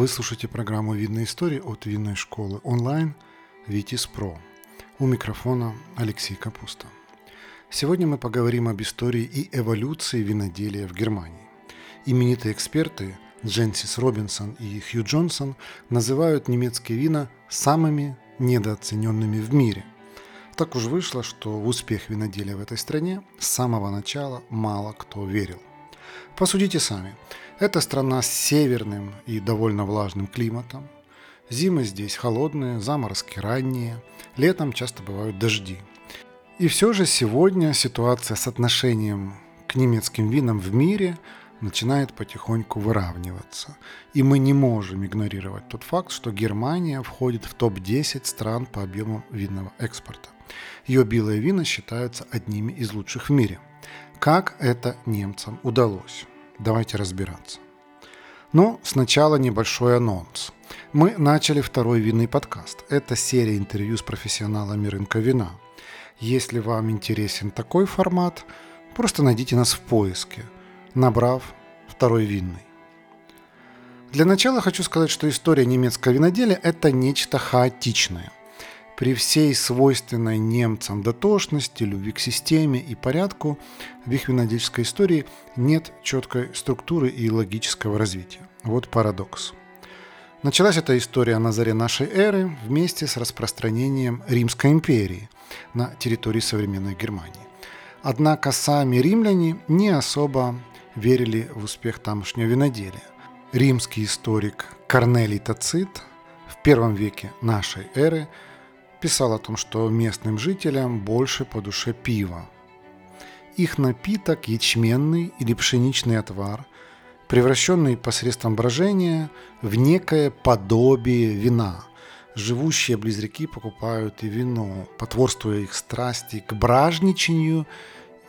Вы слушаете программу «Винные истории» от винной школы онлайн «Витис Про». У микрофона Алексей Капуста. Сегодня мы поговорим об истории и эволюции виноделия в Германии. Именитые эксперты Дженсис Робинсон и Хью Джонсон называют немецкие вина самыми недооцененными в мире. Так уж вышло, что в успех виноделия в этой стране с самого начала мало кто верил. Посудите сами. Это страна с северным и довольно влажным климатом. Зимы здесь холодные, заморозки ранние, летом часто бывают дожди. И все же сегодня ситуация с отношением к немецким винам в мире начинает потихоньку выравниваться. И мы не можем игнорировать тот факт, что Германия входит в топ-10 стран по объему винного экспорта. Ее белые вина считаются одними из лучших в мире. Как это немцам удалось? Давайте разбираться. Но сначала небольшой анонс. Мы начали второй винный подкаст. Это серия интервью с профессионалами рынка вина. Если вам интересен такой формат, просто найдите нас в поиске, набрав второй винный. Для начала хочу сказать, что история немецкого виноделия – это нечто хаотичное – при всей свойственной немцам дотошности, любви к системе и порядку в их винодельческой истории нет четкой структуры и логического развития. Вот парадокс. Началась эта история на заре нашей эры вместе с распространением Римской империи на территории современной Германии. Однако сами римляне не особо верили в успех тамошнего виноделия. Римский историк Корнелий Тацит в первом веке нашей эры – писал о том, что местным жителям больше по душе пива. Их напиток – ячменный или пшеничный отвар, превращенный посредством брожения в некое подобие вина. Живущие близ реки покупают и вино, потворствуя их страсти к бражничанию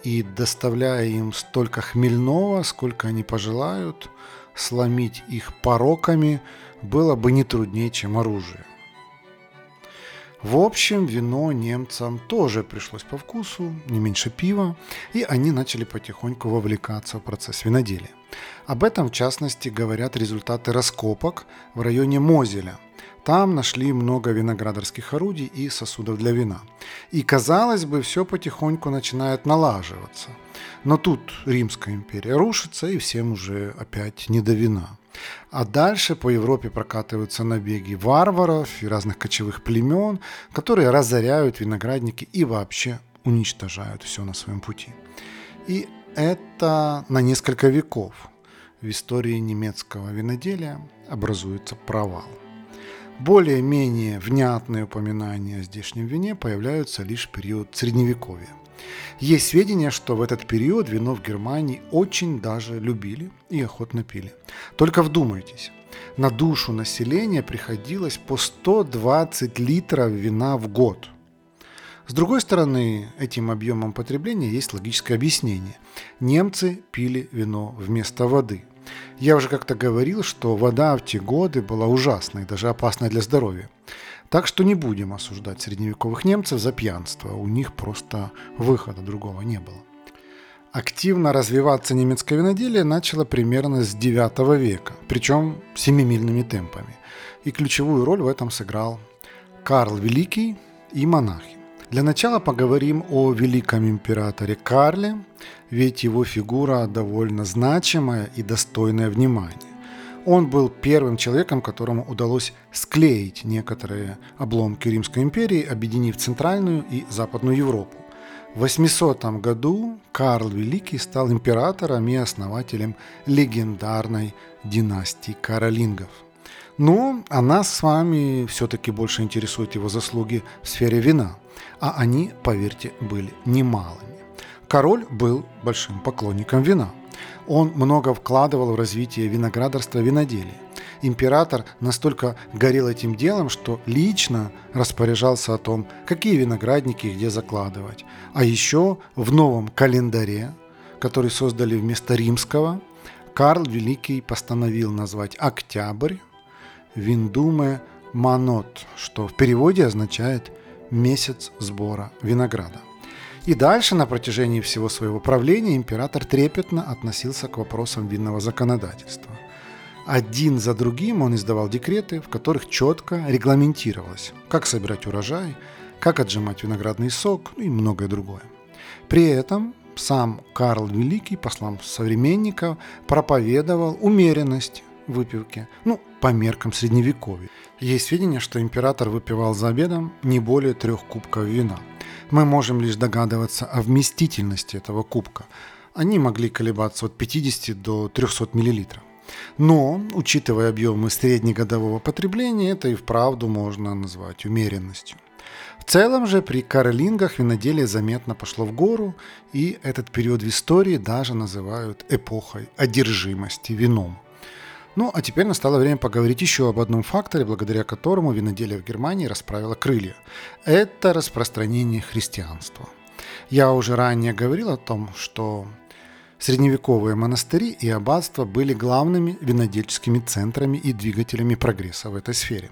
и доставляя им столько хмельного, сколько они пожелают, сломить их пороками было бы не труднее, чем оружие. В общем, вино немцам тоже пришлось по вкусу, не меньше пива, и они начали потихоньку вовлекаться в процесс виноделия. Об этом, в частности, говорят результаты раскопок в районе Мозеля. Там нашли много виноградарских орудий и сосудов для вина. И, казалось бы, все потихоньку начинает налаживаться. Но тут Римская империя рушится, и всем уже опять не до вина. А дальше по Европе прокатываются набеги варваров и разных кочевых племен, которые разоряют виноградники и вообще уничтожают все на своем пути. И это на несколько веков в истории немецкого виноделия образуется провал. Более-менее внятные упоминания о здешнем вине появляются лишь в период Средневековья. Есть сведения, что в этот период вино в Германии очень даже любили и охотно пили. Только вдумайтесь, на душу населения приходилось по 120 литров вина в год. С другой стороны, этим объемом потребления есть логическое объяснение. Немцы пили вино вместо воды. Я уже как-то говорил, что вода в те годы была ужасной, даже опасной для здоровья. Так что не будем осуждать средневековых немцев за пьянство, у них просто выхода другого не было. Активно развиваться немецкое виноделие начало примерно с IX века, причем семимильными темпами. И ключевую роль в этом сыграл Карл Великий и монахи. Для начала поговорим о великом императоре Карле, ведь его фигура довольно значимая и достойная внимания. Он был первым человеком, которому удалось склеить некоторые обломки Римской империи, объединив Центральную и Западную Европу. В 800 году Карл Великий стал императором и основателем легендарной династии Каролингов. Но а нас с вами все-таки больше интересуют его заслуги в сфере вина, а они, поверьте, были немалыми. Король был большим поклонником вина – он много вкладывал в развитие виноградарства виноделия. Император настолько горел этим делом, что лично распоряжался о том, какие виноградники где закладывать. А еще в новом календаре, который создали вместо римского, Карл Великий постановил назвать октябрь Виндуме Манот, что в переводе означает месяц сбора винограда. И дальше на протяжении всего своего правления император трепетно относился к вопросам винного законодательства. Один за другим он издавал декреты, в которых четко регламентировалось, как собирать урожай, как отжимать виноградный сок и многое другое. При этом сам Карл Великий, по словам современников, проповедовал умеренность выпивки, ну, по меркам средневековья. Есть сведения, что император выпивал за обедом не более трех кубков вина. Мы можем лишь догадываться о вместительности этого кубка. Они могли колебаться от 50 до 300 миллилитров. Но, учитывая объемы среднегодового потребления, это и вправду можно назвать умеренностью. В целом же при каролингах виноделие заметно пошло в гору, и этот период в истории даже называют эпохой одержимости вином. Ну, а теперь настало время поговорить еще об одном факторе, благодаря которому виноделие в Германии расправило крылья. Это распространение христианства. Я уже ранее говорил о том, что Средневековые монастыри и аббатства были главными винодельческими центрами и двигателями прогресса в этой сфере.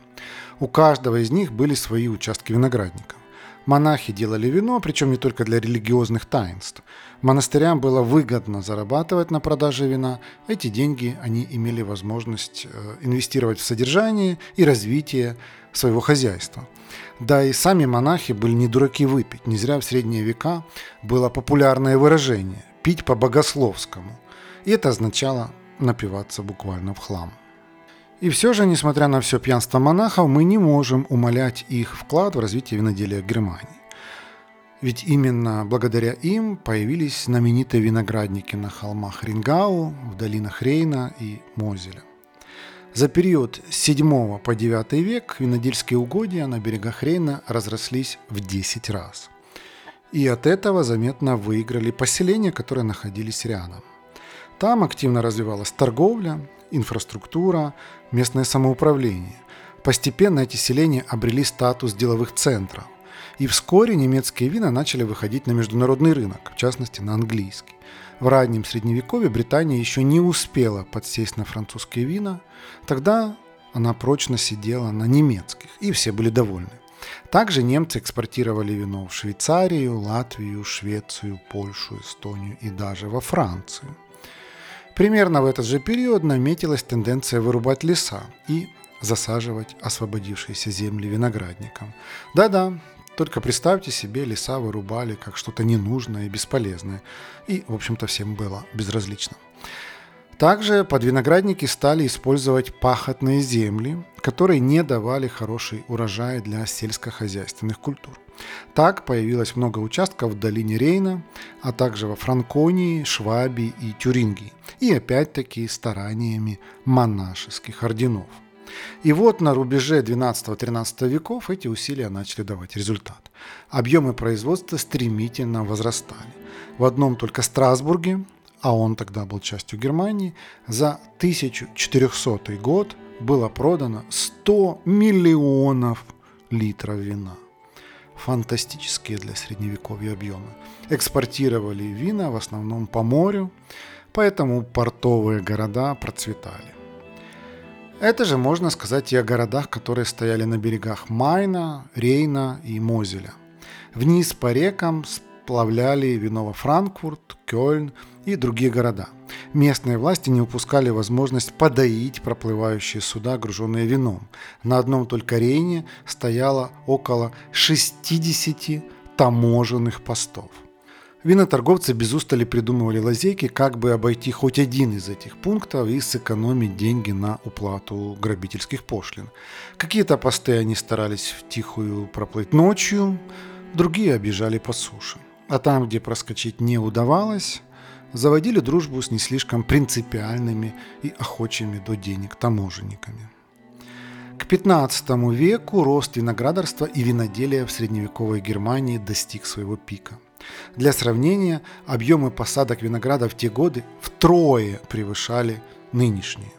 У каждого из них были свои участки виноградников. Монахи делали вино, причем не только для религиозных таинств. Монастырям было выгодно зарабатывать на продаже вина. Эти деньги они имели возможность э, инвестировать в содержание и развитие своего хозяйства. Да и сами монахи были не дураки выпить. Не зря в средние века было популярное выражение пить по-богословскому. И это означало напиваться буквально в хлам. И все же, несмотря на все пьянство монахов, мы не можем умалять их вклад в развитие виноделия Германии. Ведь именно благодаря им появились знаменитые виноградники на холмах Рингау, в долинах Рейна и Мозеля. За период с 7 по 9 век винодельские угодья на берегах Рейна разрослись в 10 раз – и от этого заметно выиграли поселения, которые находились рядом. Там активно развивалась торговля, инфраструктура, местное самоуправление. Постепенно эти селения обрели статус деловых центров. И вскоре немецкие вина начали выходить на международный рынок, в частности на английский. В раннем средневековье Британия еще не успела подсесть на французские вина, тогда она прочно сидела на немецких, и все были довольны. Также немцы экспортировали вино в Швейцарию, Латвию, Швецию, Польшу, Эстонию и даже во Францию. Примерно в этот же период наметилась тенденция вырубать леса и засаживать освободившиеся земли виноградником. Да-да, только представьте себе, леса вырубали как что-то ненужное и бесполезное. И, в общем-то, всем было безразлично. Также под виноградники стали использовать пахотные земли, которые не давали хороший урожай для сельскохозяйственных культур. Так появилось много участков в долине Рейна, а также во Франконии, Швабии и Тюрингии. И опять-таки стараниями монашеских орденов. И вот на рубеже 12-13 веков эти усилия начали давать результат. Объемы производства стремительно возрастали. В одном только Страсбурге а он тогда был частью Германии, за 1400 год было продано 100 миллионов литров вина. Фантастические для средневековья объемы. Экспортировали вина в основном по морю, поэтому портовые города процветали. Это же можно сказать и о городах, которые стояли на берегах Майна, Рейна и Мозеля. Вниз по рекам сплавляли вино во Франкфурт, Кёльн и другие города. Местные власти не упускали возможность подоить проплывающие суда, груженные вином. На одном только Рейне стояло около 60 таможенных постов. Виноторговцы без устали придумывали лазейки, как бы обойти хоть один из этих пунктов и сэкономить деньги на уплату грабительских пошлин. Какие-то посты они старались в тихую проплыть ночью, другие обижали по суше. А там, где проскочить не удавалось, заводили дружбу с не слишком принципиальными и охочими до денег таможенниками. К 15 веку рост виноградарства и виноделия в средневековой Германии достиг своего пика. Для сравнения, объемы посадок винограда в те годы втрое превышали нынешние.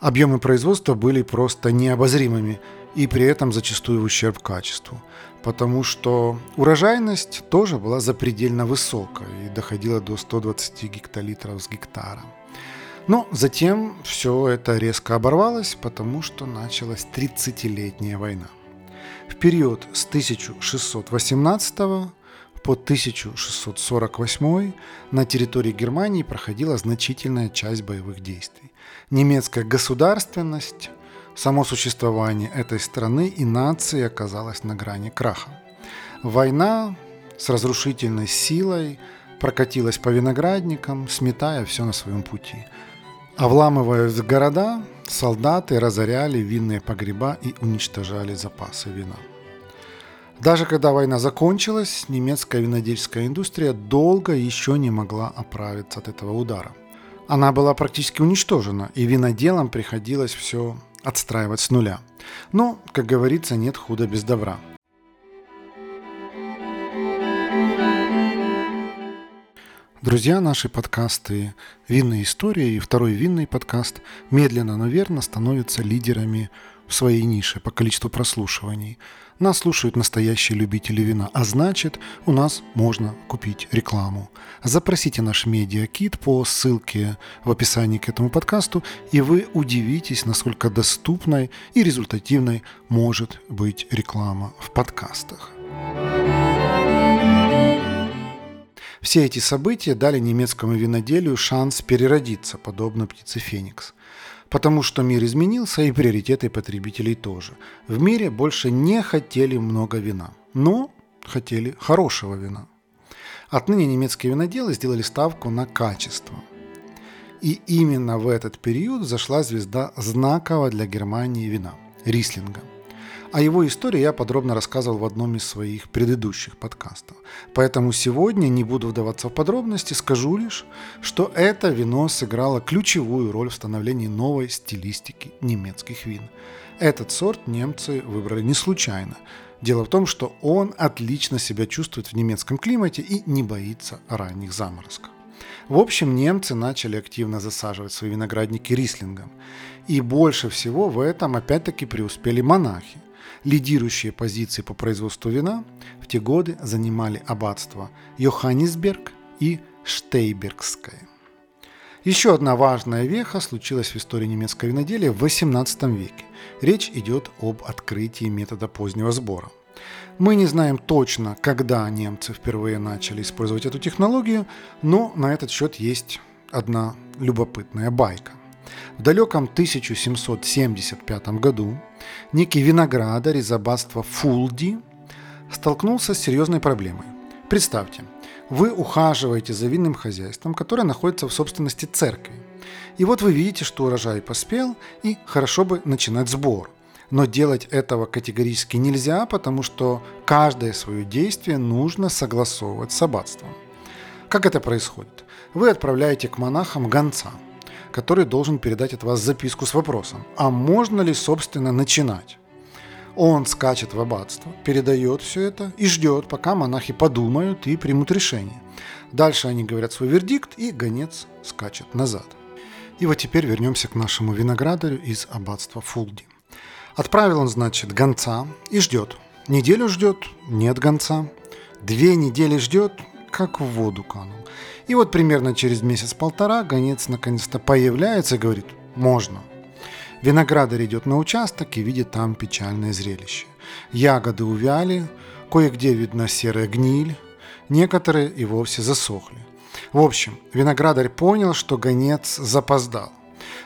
Объемы производства были просто необозримыми и при этом зачастую в ущерб качеству потому что урожайность тоже была запредельно высокая и доходила до 120 гектолитров с гектара. Но затем все это резко оборвалось, потому что началась 30-летняя война. В период с 1618 по 1648 на территории Германии проходила значительная часть боевых действий. Немецкая государственность, само существование этой страны и нации оказалось на грани краха. Война с разрушительной силой прокатилась по виноградникам, сметая все на своем пути. Вламываясь в города, солдаты разоряли винные погреба и уничтожали запасы вина. Даже когда война закончилась, немецкая винодельская индустрия долго еще не могла оправиться от этого удара. Она была практически уничтожена, и виноделам приходилось все отстраивать с нуля. Но, как говорится, нет худа без добра. Друзья, наши подкасты «Винная история» и второй винный подкаст медленно, но верно становятся лидерами в своей нише по количеству прослушиваний. Нас слушают настоящие любители вина, а значит, у нас можно купить рекламу. Запросите наш медиакит по ссылке в описании к этому подкасту, и вы удивитесь, насколько доступной и результативной может быть реклама в подкастах. Все эти события дали немецкому виноделию шанс переродиться, подобно птице Феникс. Потому что мир изменился, и приоритеты потребителей тоже. В мире больше не хотели много вина, но хотели хорошего вина. Отныне немецкие виноделы сделали ставку на качество. И именно в этот период зашла звезда знакового для Германии вина – рислинга – о его истории я подробно рассказывал в одном из своих предыдущих подкастов. Поэтому сегодня не буду вдаваться в подробности, скажу лишь, что это вино сыграло ключевую роль в становлении новой стилистики немецких вин. Этот сорт немцы выбрали не случайно. Дело в том, что он отлично себя чувствует в немецком климате и не боится ранних заморозков. В общем, немцы начали активно засаживать свои виноградники рислингом. И больше всего в этом опять-таки преуспели монахи. Лидирующие позиции по производству вина в те годы занимали аббатство Йоханнесберг и Штейбергское. Еще одна важная веха случилась в истории немецкого виноделия в XVIII веке. Речь идет об открытии метода позднего сбора. Мы не знаем точно, когда немцы впервые начали использовать эту технологию, но на этот счет есть одна любопытная байка. В далеком 1775 году некий виноградарь из аббатства Фулди столкнулся с серьезной проблемой. Представьте, вы ухаживаете за винным хозяйством, которое находится в собственности церкви. И вот вы видите, что урожай поспел, и хорошо бы начинать сбор. Но делать этого категорически нельзя, потому что каждое свое действие нужно согласовывать с аббатством. Как это происходит? Вы отправляете к монахам гонца – который должен передать от вас записку с вопросом, а можно ли, собственно, начинать? Он скачет в аббатство, передает все это и ждет, пока монахи подумают и примут решение. Дальше они говорят свой вердикт, и гонец скачет назад. И вот теперь вернемся к нашему виноградарю из аббатства Фулди. Отправил он, значит, гонца и ждет. Неделю ждет, нет гонца. Две недели ждет, как в воду канул. И вот примерно через месяц-полтора гонец наконец-то появляется и говорит «можно». Виноградарь идет на участок и видит там печальное зрелище. Ягоды увяли, кое-где видна серая гниль, некоторые и вовсе засохли. В общем, виноградарь понял, что гонец запоздал.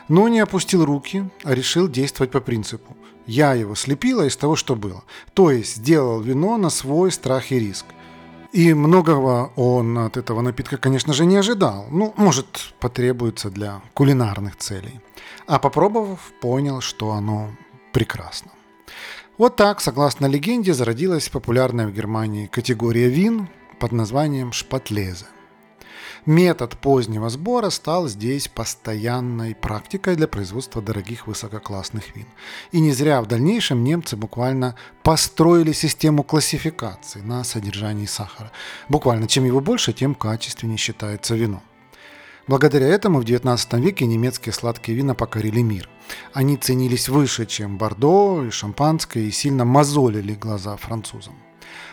Но не опустил руки, а решил действовать по принципу «я его слепила из того, что было». То есть сделал вино на свой страх и риск. И многого он от этого напитка, конечно же, не ожидал. Ну, может, потребуется для кулинарных целей. А попробовав, понял, что оно прекрасно. Вот так, согласно легенде, зародилась популярная в Германии категория вин под названием шпатлезе. Метод позднего сбора стал здесь постоянной практикой для производства дорогих высококлассных вин. И не зря в дальнейшем немцы буквально построили систему классификации на содержании сахара. Буквально, чем его больше, тем качественнее считается вино. Благодаря этому в XIX веке немецкие сладкие вина покорили мир. Они ценились выше, чем бордо и шампанское, и сильно мозолили глаза французам.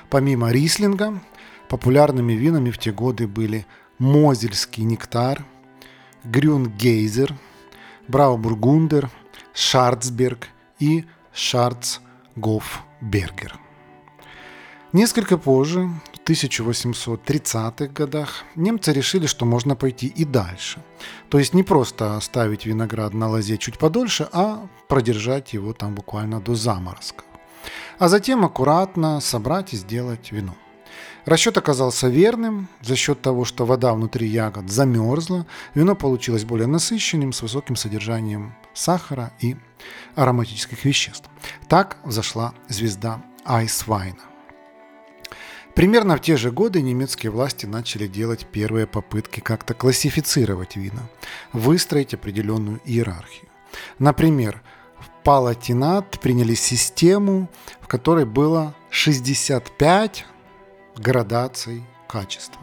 Помимо рислинга, популярными винами в те годы были Мозельский нектар, Грюнгейзер, Браубургундер, Шарцберг и Шарцгофбергер. Несколько позже, в 1830-х годах, немцы решили, что можно пойти и дальше. То есть не просто оставить виноград на лозе чуть подольше, а продержать его там буквально до заморозков. А затем аккуратно собрать и сделать вино. Расчет оказался верным. За счет того, что вода внутри ягод замерзла, вино получилось более насыщенным, с высоким содержанием сахара и ароматических веществ. Так взошла звезда Айсвайна. Примерно в те же годы немецкие власти начали делать первые попытки как-то классифицировать вина, выстроить определенную иерархию. Например, в Палатинат приняли систему, в которой было 65 градаций качества.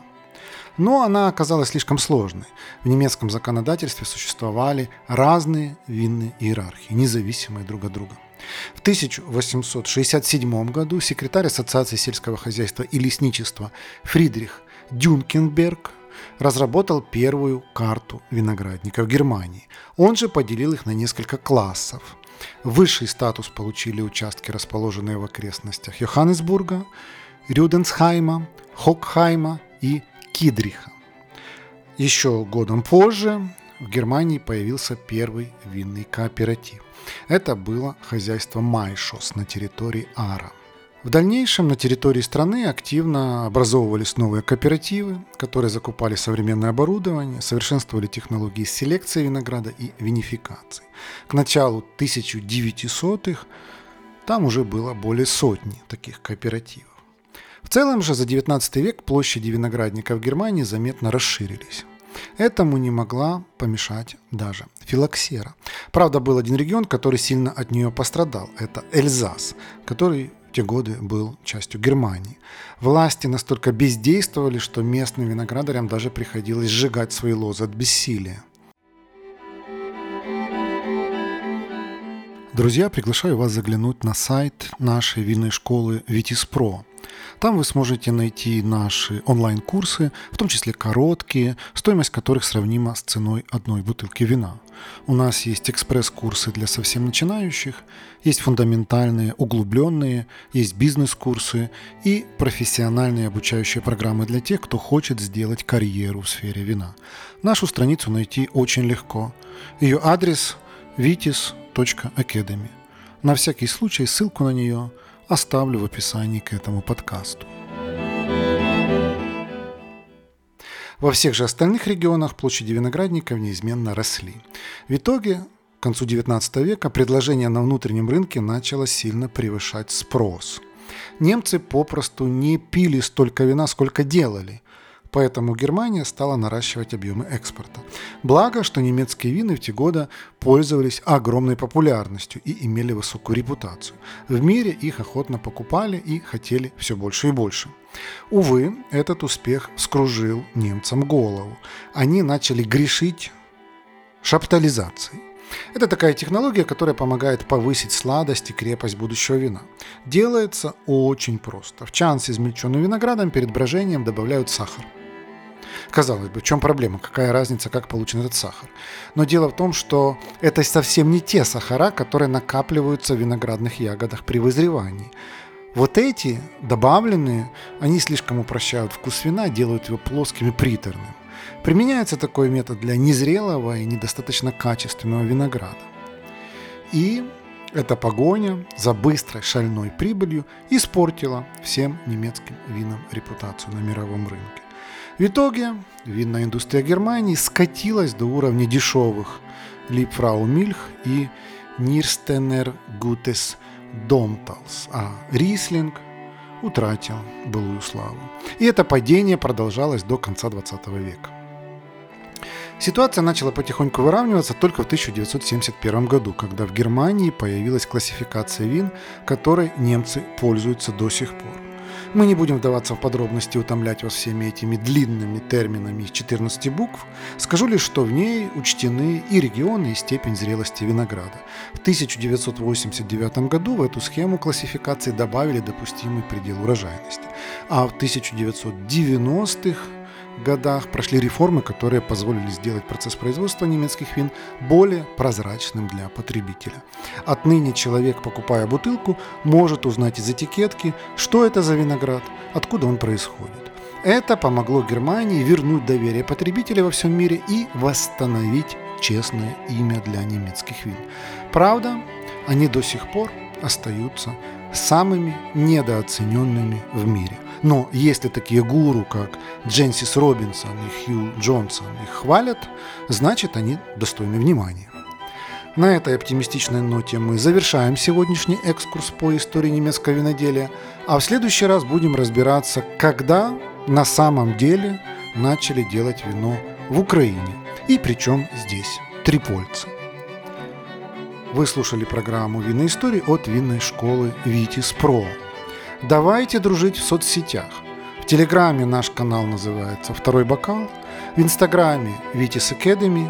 Но она оказалась слишком сложной. В немецком законодательстве существовали разные винные иерархии, независимые друг от друга – в 1867 году секретарь Ассоциации сельского хозяйства и лесничества Фридрих Дюнкенберг разработал первую карту виноградников Германии. Он же поделил их на несколько классов. Высший статус получили участки, расположенные в окрестностях Йоханнесбурга, Рюденсхайма, Хокхайма и Кидриха. Еще годом позже в Германии появился первый винный кооператив. Это было хозяйство Майшос на территории Ара. В дальнейшем на территории страны активно образовывались новые кооперативы, которые закупали современное оборудование, совершенствовали технологии селекции винограда и винификации. К началу 1900-х там уже было более сотни таких кооперативов. В целом же за 19 век площади виноградников Германии заметно расширились. Этому не могла помешать даже филоксера. Правда, был один регион, который сильно от нее пострадал. Это Эльзас, который в те годы был частью Германии. Власти настолько бездействовали, что местным виноградарям даже приходилось сжигать свои лозы от бессилия. Друзья, приглашаю вас заглянуть на сайт нашей винной школы Витиспро. Там вы сможете найти наши онлайн-курсы, в том числе короткие, стоимость которых сравнима с ценой одной бутылки вина. У нас есть экспресс-курсы для совсем начинающих, есть фундаментальные, углубленные, есть бизнес-курсы и профессиональные обучающие программы для тех, кто хочет сделать карьеру в сфере вина. Нашу страницу найти очень легко. Ее адрес vitis.academy. На всякий случай ссылку на нее – оставлю в описании к этому подкасту. Во всех же остальных регионах площади виноградников неизменно росли. В итоге, к концу XIX века предложение на внутреннем рынке начало сильно превышать спрос. Немцы попросту не пили столько вина, сколько делали – Поэтому Германия стала наращивать объемы экспорта. Благо, что немецкие вины в те годы пользовались огромной популярностью и имели высокую репутацию. В мире их охотно покупали и хотели все больше и больше. Увы, этот успех скружил немцам голову. Они начали грешить шаптализацией. Это такая технология, которая помогает повысить сладость и крепость будущего вина. Делается очень просто. В чан с измельченным виноградом перед брожением добавляют сахар – Казалось бы, в чем проблема? Какая разница, как получен этот сахар? Но дело в том, что это совсем не те сахара, которые накапливаются в виноградных ягодах при вызревании. Вот эти добавленные, они слишком упрощают вкус вина, делают его плоским и приторным. Применяется такой метод для незрелого и недостаточно качественного винограда. И эта погоня за быстрой шальной прибылью испортила всем немецким винам репутацию на мировом рынке. В итоге винная индустрия Германии скатилась до уровня дешевых Липфрау Мильх и Нирстенер Гутес Домталс, а Рислинг утратил былую славу. И это падение продолжалось до конца 20 века. Ситуация начала потихоньку выравниваться только в 1971 году, когда в Германии появилась классификация вин, которой немцы пользуются до сих пор. Мы не будем вдаваться в подробности и утомлять вас всеми этими длинными терминами из 14 букв. Скажу лишь, что в ней учтены и регионы, и степень зрелости винограда. В 1989 году в эту схему классификации добавили допустимый предел урожайности. А в 1990-х годах прошли реформы, которые позволили сделать процесс производства немецких вин более прозрачным для потребителя. Отныне человек, покупая бутылку, может узнать из этикетки, что это за виноград, откуда он происходит. Это помогло Германии вернуть доверие потребителей во всем мире и восстановить честное имя для немецких вин. Правда, они до сих пор остаются самыми недооцененными в мире. Но если такие гуру, как Дженсис Робинсон и Хью Джонсон их хвалят, значит они достойны внимания. На этой оптимистичной ноте мы завершаем сегодняшний экскурс по истории немецкого виноделия, а в следующий раз будем разбираться, когда на самом деле начали делать вино в Украине, и причем здесь, трипольцы. Вы слушали программу «Винные истории» от винной школы «Витис Про». Давайте дружить в соцсетях. В Телеграме наш канал называется «Второй бокал», в Инстаграме «Витис Academy»,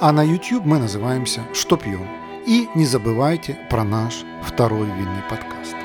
а на YouTube мы называемся «Что пьем». И не забывайте про наш второй винный подкаст.